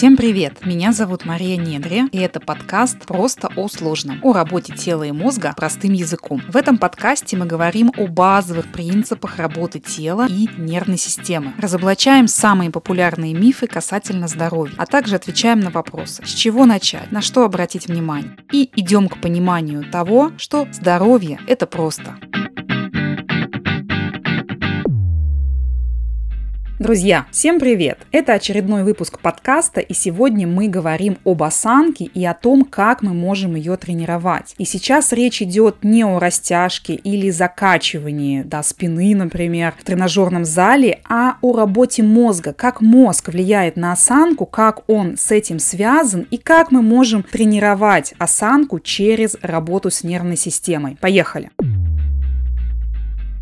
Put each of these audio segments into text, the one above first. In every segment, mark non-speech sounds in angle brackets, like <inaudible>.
Всем привет! Меня зовут Мария Недре, и это подкаст «Просто о сложном» о работе тела и мозга простым языком. В этом подкасте мы говорим о базовых принципах работы тела и нервной системы, разоблачаем самые популярные мифы касательно здоровья, а также отвечаем на вопросы, с чего начать, на что обратить внимание, и идем к пониманию того, что здоровье – это просто. Друзья, всем привет! Это очередной выпуск подкаста, и сегодня мы говорим об осанке и о том, как мы можем ее тренировать. И сейчас речь идет не о растяжке или закачивании да, спины, например, в тренажерном зале, а о работе мозга, как мозг влияет на осанку, как он с этим связан и как мы можем тренировать осанку через работу с нервной системой. Поехали!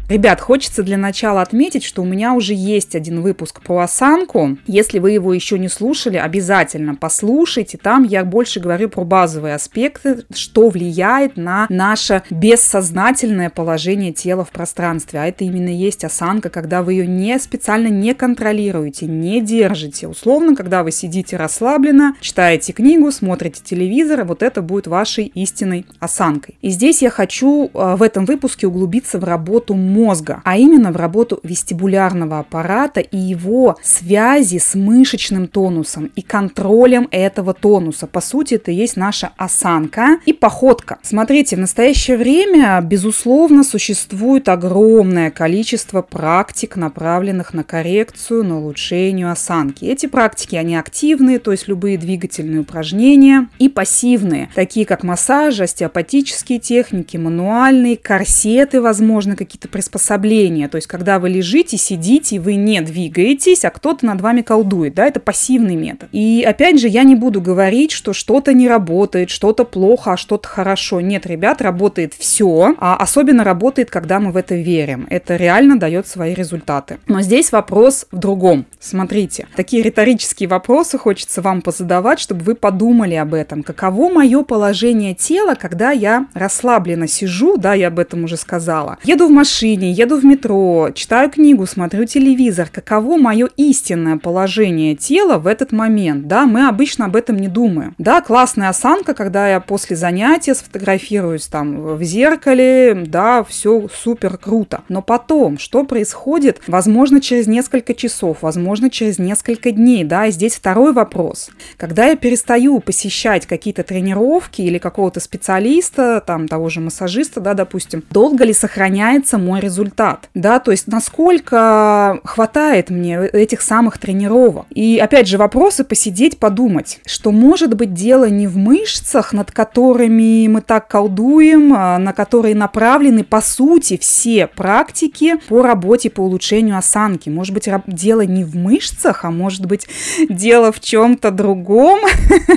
Ребят, хочется для начала отметить, что у меня уже есть один выпуск про осанку. Если вы его еще не слушали, обязательно послушайте. Там я больше говорю про базовые аспекты, что влияет на наше бессознательное положение тела в пространстве. А это именно есть осанка, когда вы ее не специально не контролируете, не держите. Условно, когда вы сидите расслабленно, читаете книгу, смотрите телевизор, вот это будет вашей истинной осанкой. И здесь я хочу э, в этом выпуске углубиться в работу мозга, а именно в работу вестибулярного аппарата и его связи с мышечным тонусом и контролем этого тонуса. По сути, это есть наша осанка и походка. Смотрите, в настоящее время, безусловно, существует огромное количество практик, направленных на коррекцию, на улучшение осанки. Эти практики, они активные, то есть любые двигательные упражнения, и пассивные, такие как массаж, остеопатические техники, мануальные, корсеты, возможно, какие-то приспособления приспособление. То есть, когда вы лежите, сидите, вы не двигаетесь, а кто-то над вами колдует. Да, это пассивный метод. И опять же, я не буду говорить, что что-то не работает, что-то плохо, а что-то хорошо. Нет, ребят, работает все. А особенно работает, когда мы в это верим. Это реально дает свои результаты. Но здесь вопрос в другом. Смотрите, такие риторические вопросы хочется вам позадавать, чтобы вы подумали об этом. Каково мое положение тела, когда я расслабленно сижу, да, я об этом уже сказала. Еду в машине, машине, еду в метро, читаю книгу, смотрю телевизор, каково мое истинное положение тела в этот момент, да, мы обычно об этом не думаем. Да, классная осанка, когда я после занятия сфотографируюсь там в зеркале, да, все супер круто. Но потом, что происходит, возможно, через несколько часов, возможно, через несколько дней, да, и здесь второй вопрос. Когда я перестаю посещать какие-то тренировки или какого-то специалиста, там, того же массажиста, да, допустим, долго ли сохраняется мой результат, да, то есть насколько хватает мне этих самых тренировок. И опять же вопросы посидеть, подумать, что может быть дело не в мышцах, над которыми мы так колдуем, а на которые направлены по сути все практики по работе по улучшению осанки. Может быть дело не в мышцах, а может быть <laughs> дело в чем-то другом.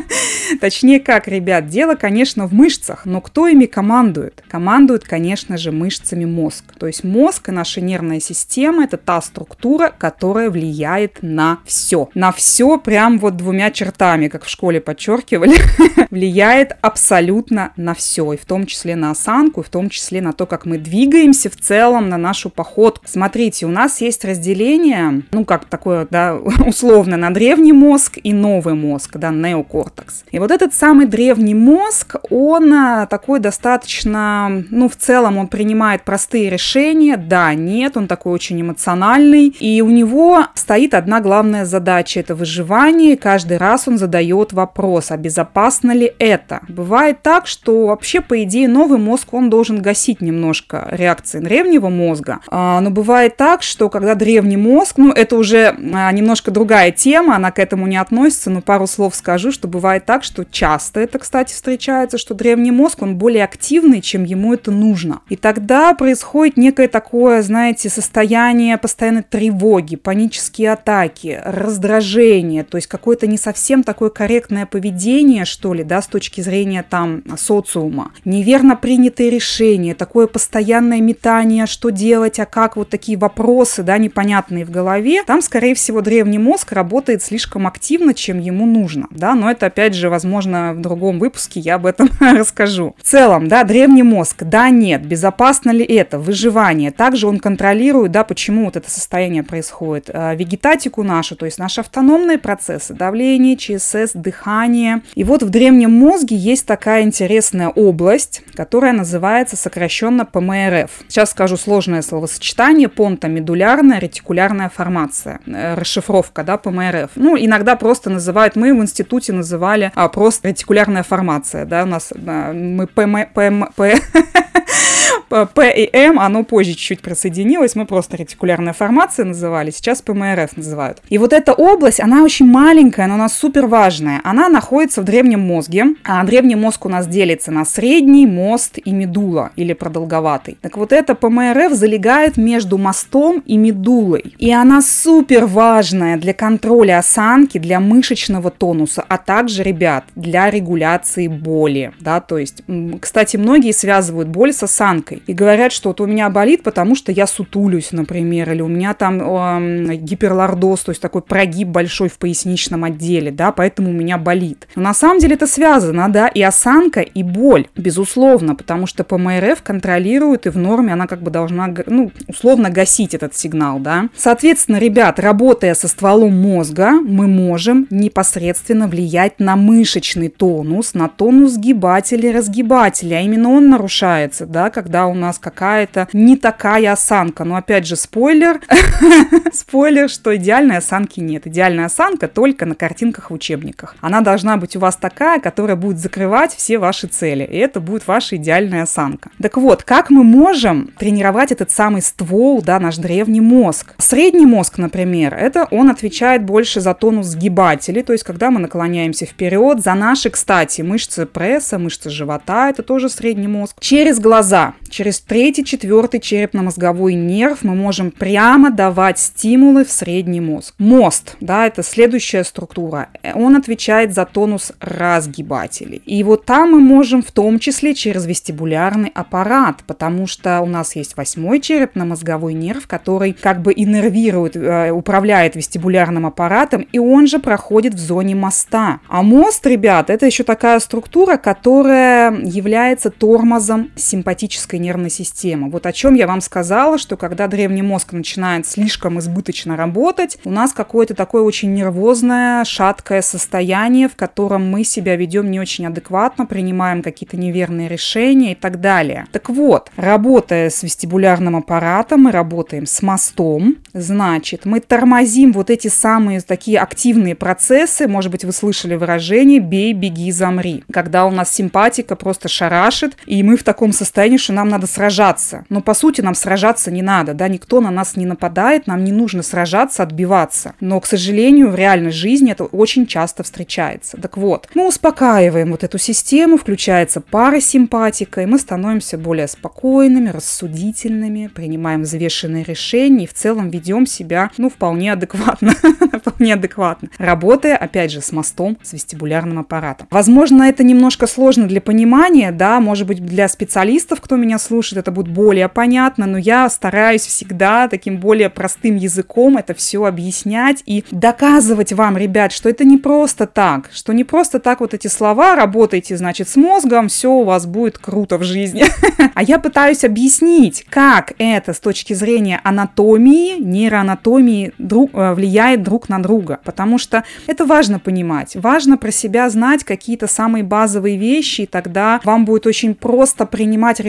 <laughs> Точнее как, ребят, дело, конечно, в мышцах, но кто ими командует? Командует, конечно же, мышцами мозг. То есть мозг и наша нервная система – это та структура, которая влияет на все. На все прям вот двумя чертами, как в школе подчеркивали, <laughs> влияет абсолютно на все, и в том числе на осанку, и в том числе на то, как мы двигаемся в целом, на нашу походку. Смотрите, у нас есть разделение, ну как такое, да, <laughs> условно, на древний мозг и новый мозг, да, неокортекс. И вот этот самый древний мозг, он а, такой достаточно, ну в целом он принимает простые решения, отношения, да, нет, он такой очень эмоциональный, и у него стоит одна главная задача – это выживание, и каждый раз он задает вопрос, а безопасно ли это? Бывает так, что вообще, по идее, новый мозг, он должен гасить немножко реакции древнего мозга, а, но бывает так, что когда древний мозг, ну, это уже а, немножко другая тема, она к этому не относится, но пару слов скажу, что бывает так, что часто это, кстати, встречается, что древний мозг, он более активный, чем ему это нужно. И тогда происходит некое некое такое, знаете, состояние постоянной тревоги, панические атаки, раздражение, то есть какое-то не совсем такое корректное поведение, что ли, да, с точки зрения там социума. Неверно принятые решения, такое постоянное метание, что делать, а как, вот такие вопросы, да, непонятные в голове. Там, скорее всего, древний мозг работает слишком активно, чем ему нужно, да, но это, опять же, возможно, в другом выпуске я об этом <laughs> расскажу. В целом, да, древний мозг, да, нет, безопасно ли это, выживание выживания. Также он контролирует, да, почему вот это состояние происходит. А, вегетатику нашу, то есть наши автономные процессы, давление, ЧСС, дыхание. И вот в древнем мозге есть такая интересная область, которая называется сокращенно ПМРФ. Сейчас скажу сложное словосочетание, понтомедулярная ретикулярная формация, э, расшифровка, да, ПМРФ. Ну, иногда просто называют, мы в институте называли а, просто ретикулярная формация, да, у нас а, мы ПМ, ПМ, П, <laughs> П и М, оно позже чуть-чуть присоединилось, мы просто ретикулярная формация называли, сейчас ПМРФ называют. И вот эта область, она очень маленькая, но она супер важная. Она находится в древнем мозге, а древний мозг у нас делится на средний, мост и медула, или продолговатый. Так вот эта ПМРФ залегает между мостом и медулой. И она супер важная для контроля осанки, для мышечного тонуса, а также, ребят, для регуляции боли. Да, то есть, кстати, многие связывают боль с осанкой и говорят, что вот у меня болит, потому что я сутулюсь, например, или у меня там э, гиперлордоз, то есть такой прогиб большой в поясничном отделе, да, поэтому у меня болит. Но на самом деле это связано, да, и осанка, и боль, безусловно, потому что ПМРФ контролирует, и в норме она как бы должна, ну, условно гасить этот сигнал, да. Соответственно, ребят, работая со стволом мозга, мы можем непосредственно влиять на мышечный тонус, на тонус сгибателя и разгибателя, а именно он нарушается, да, когда у нас какая-то не такая осанка. Но опять же, спойлер, <laughs> спойлер, что идеальной осанки нет. Идеальная осанка только на картинках в учебниках. Она должна быть у вас такая, которая будет закрывать все ваши цели. И это будет ваша идеальная осанка. Так вот, как мы можем тренировать этот самый ствол, да, наш древний мозг? Средний мозг, например, это он отвечает больше за тонус сгибателей, то есть когда мы наклоняемся вперед, за наши, кстати, мышцы пресса, мышцы живота, это тоже средний мозг. Через глаза, через третий, четвертый черепно-мозговой нерв мы можем прямо давать стимулы в средний мозг. Мост, да, это следующая структура. Он отвечает за тонус разгибателей. И вот там мы можем в том числе через вестибулярный аппарат, потому что у нас есть восьмой черепно-мозговой нерв, который как бы иннервирует, э, управляет вестибулярным аппаратом, и он же проходит в зоне моста. А мост, ребят, это еще такая структура, которая является тормозом симпатической нервной системы. Вот о чем я вам сказала, что когда древний мозг начинает слишком избыточно работать, у нас какое-то такое очень нервозное, шаткое состояние, в котором мы себя ведем не очень адекватно, принимаем какие-то неверные решения и так далее. Так вот, работая с вестибулярным аппаратом, мы работаем с мостом, значит, мы тормозим вот эти самые такие активные процессы, может быть, вы слышали выражение «бей, беги, замри», когда у нас симпатика просто шарашит, и мы в таком состоянии, что нам надо сражаться. Но по сути нам сражаться не надо, да, никто на нас не нападает, нам не нужно сражаться, отбиваться. Но, к сожалению, в реальной жизни это очень часто встречается. Так вот, мы успокаиваем вот эту систему, включается парасимпатика, и мы становимся более спокойными, рассудительными, принимаем взвешенные решения и в целом ведем себя, ну, вполне адекватно, <laughs> вполне адекватно, работая, опять же, с мостом, с вестибулярным аппаратом. Возможно, это немножко сложно для понимания, да, может быть, для специалистов, кто меня слушает, это будет более понятно, но я стараюсь всегда таким более простым языком это все объяснять и доказывать вам, ребят, что это не просто так, что не просто так вот эти слова, работайте, значит, с мозгом, все у вас будет круто в жизни. <laughs> А я пытаюсь объяснить, как это с точки зрения анатомии, нейроанатомии друг, э, влияет друг на друга, потому что это важно понимать, важно про себя знать какие-то самые базовые вещи, и тогда вам будет очень просто принимать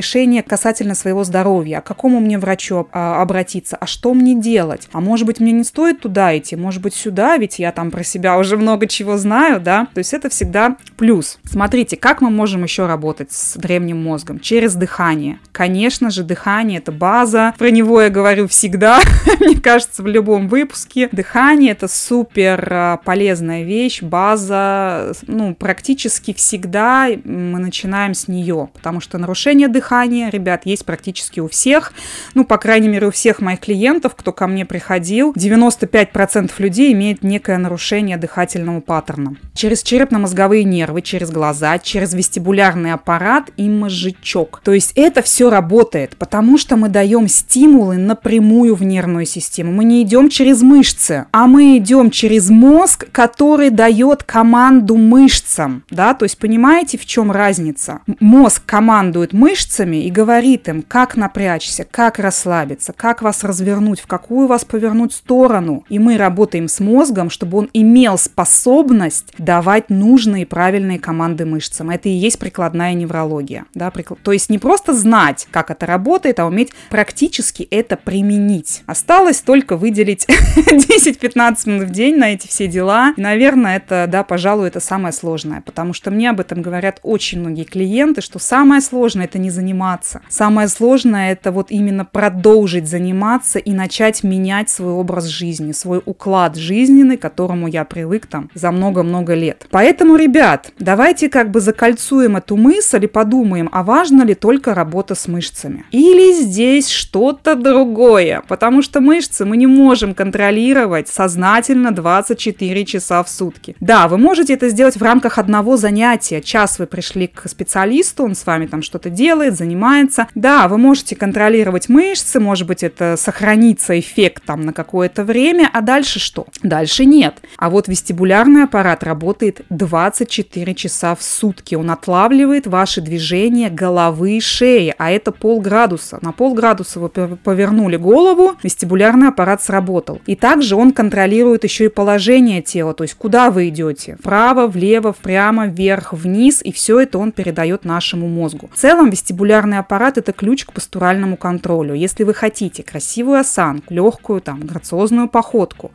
решения касательно своего здоровья, к какому мне врачу а, обратиться, а что мне делать, а может быть мне не стоит туда идти, может быть сюда, ведь я там про себя уже много чего знаю, да, то есть это всегда плюс. Смотрите, как мы можем еще работать с древним мозгом? Через дыхание. Конечно же, дыхание это база, про него я говорю всегда, <laughs> мне кажется, в любом выпуске. Дыхание это супер а, полезная вещь, база, ну, практически всегда мы начинаем с нее, потому что нарушение дыхания, ребят, есть практически у всех, ну, по крайней мере, у всех моих клиентов, кто ко мне приходил, 95% людей имеют некое нарушение дыхательного паттерна. Через черепно-мозговые нервы, через глаза, через вестибулярный аппарат и мозжечок. То есть это все работает, потому что мы даем стимулы напрямую в нервную систему. Мы не идем через мышцы, а мы идем через мозг, который дает команду мышцам, да, то есть понимаете, в чем разница? Мозг командует мышцами и говорит, говорит им, как напрячься, как расслабиться, как вас развернуть, в какую вас повернуть сторону. И мы работаем с мозгом, чтобы он имел способность давать нужные правильные команды мышцам. Это и есть прикладная неврология. Да? То есть не просто знать, как это работает, а уметь практически это применить. Осталось только выделить <laughs> 10-15 минут в день на эти все дела. И, наверное, это, да, пожалуй, это самое сложное, потому что мне об этом говорят очень многие клиенты, что самое сложное это не заниматься. Самое сложное это вот именно продолжить заниматься и начать менять свой образ жизни, свой уклад жизненный, к которому я привык там за много-много лет. Поэтому, ребят, давайте как бы закольцуем эту мысль и подумаем, а важно ли только работа с мышцами? Или здесь что-то другое? Потому что мышцы мы не можем контролировать сознательно 24 часа в сутки. Да, вы можете это сделать в рамках одного занятия. Час вы пришли к специалисту, он с вами там что-то делает, занимается. Да, вы можете контролировать мышцы, может быть, это сохранится эффект там на какое-то время, а дальше что? Дальше нет. А вот вестибулярный аппарат работает 24 часа в сутки. Он отлавливает ваши движения головы и шеи, а это полградуса. На полградуса вы повернули голову, вестибулярный аппарат сработал. И также он контролирует еще и положение тела, то есть куда вы идете, вправо, влево, прямо, вверх, вниз, и все это он передает нашему мозгу. В целом вестибулярный аппарат это ключ к постуральному контролю. Если вы хотите красивую осанку, легкую там грациозную походку,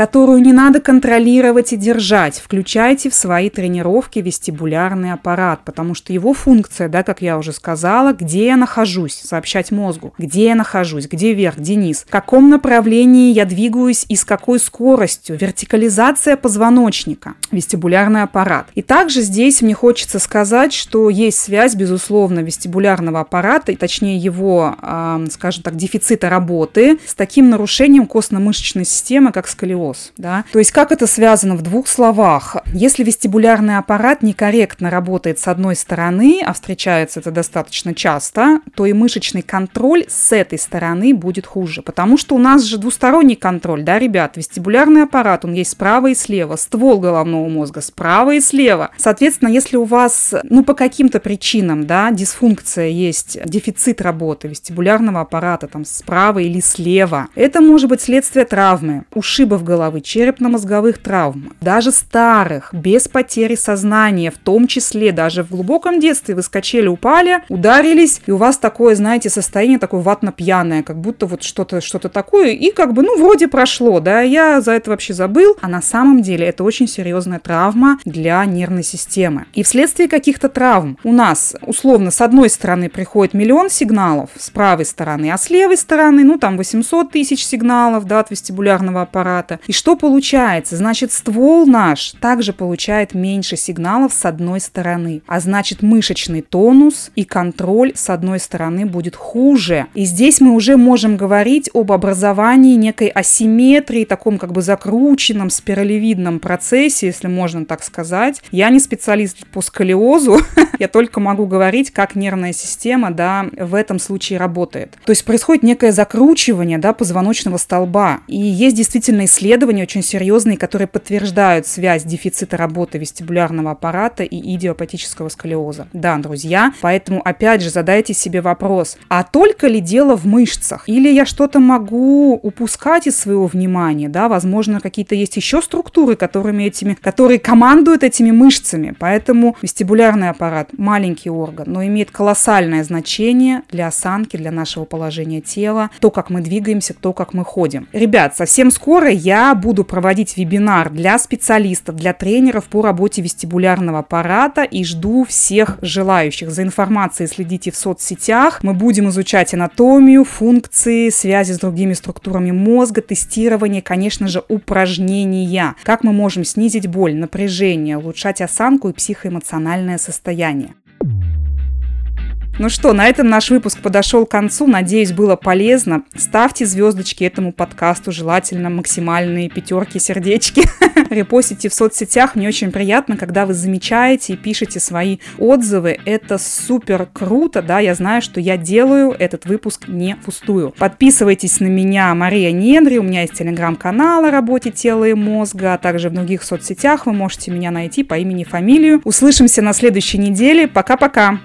которую не надо контролировать и держать. Включайте в свои тренировки вестибулярный аппарат, потому что его функция, да, как я уже сказала, где я нахожусь, сообщать мозгу, где я нахожусь, где вверх, где низ, в каком направлении я двигаюсь и с какой скоростью, вертикализация позвоночника, вестибулярный аппарат. И также здесь мне хочется сказать, что есть связь, безусловно, вестибулярного аппарата, и точнее его, э, скажем так, дефицита работы с таким нарушением костно-мышечной системы, как сколиоз сколиоз. Да? То есть как это связано в двух словах? Если вестибулярный аппарат некорректно работает с одной стороны, а встречается это достаточно часто, то и мышечный контроль с этой стороны будет хуже. Потому что у нас же двусторонний контроль, да, ребят? Вестибулярный аппарат, он есть справа и слева, ствол головного мозга справа и слева. Соответственно, если у вас, ну, по каким-то причинам, да, дисфункция есть, дефицит работы вестибулярного аппарата там справа или слева, это может быть следствие травмы, ушибов головы, черепно-мозговых травм, даже старых, без потери сознания, в том числе даже в глубоком детстве вы скачали, упали, ударились, и у вас такое, знаете, состояние такое ватно-пьяное, как будто вот что-то что такое, и как бы, ну, вроде прошло, да, я за это вообще забыл, а на самом деле это очень серьезная травма для нервной системы. И вследствие каких-то травм у нас, условно, с одной стороны приходит миллион сигналов, с правой стороны, а с левой стороны, ну, там 800 тысяч сигналов, да, от вестибулярного аппарата, и что получается? Значит, ствол наш также получает меньше сигналов с одной стороны, а значит, мышечный тонус и контроль с одной стороны будет хуже. И здесь мы уже можем говорить об образовании некой асимметрии, таком как бы закрученном спиралевидном процессе, если можно так сказать. Я не специалист по сколиозу, <laughs> я только могу говорить, как нервная система, да, в этом случае работает. То есть происходит некое закручивание, да, позвоночного столба. И есть действительно исследования, исследования очень серьезные, которые подтверждают связь дефицита работы вестибулярного аппарата и идиопатического сколиоза. Да, друзья, поэтому опять же задайте себе вопрос, а только ли дело в мышцах? Или я что-то могу упускать из своего внимания, да, возможно, какие-то есть еще структуры, которыми этими, которые командуют этими мышцами, поэтому вестибулярный аппарат маленький орган, но имеет колоссальное значение для осанки, для нашего положения тела, то, как мы двигаемся, то, как мы ходим. Ребят, совсем скоро я я буду проводить вебинар для специалистов, для тренеров по работе вестибулярного аппарата и жду всех желающих. За информацией следите в соцсетях. Мы будем изучать анатомию, функции, связи с другими структурами мозга, тестирование, конечно же, упражнения. Как мы можем снизить боль, напряжение, улучшать осанку и психоэмоциональное состояние. Ну что, на этом наш выпуск подошел к концу. Надеюсь, было полезно. Ставьте звездочки этому подкасту, желательно максимальные пятерки, сердечки. <laughs> Репостите в соцсетях. Мне очень приятно, когда вы замечаете и пишете свои отзывы. Это супер круто, да, я знаю, что я делаю этот выпуск не пустую. Подписывайтесь на меня, Мария Недри, у меня есть телеграм-канал о работе тела и мозга, а также в других соцсетях вы можете меня найти по имени, фамилию. Услышимся на следующей неделе. Пока-пока!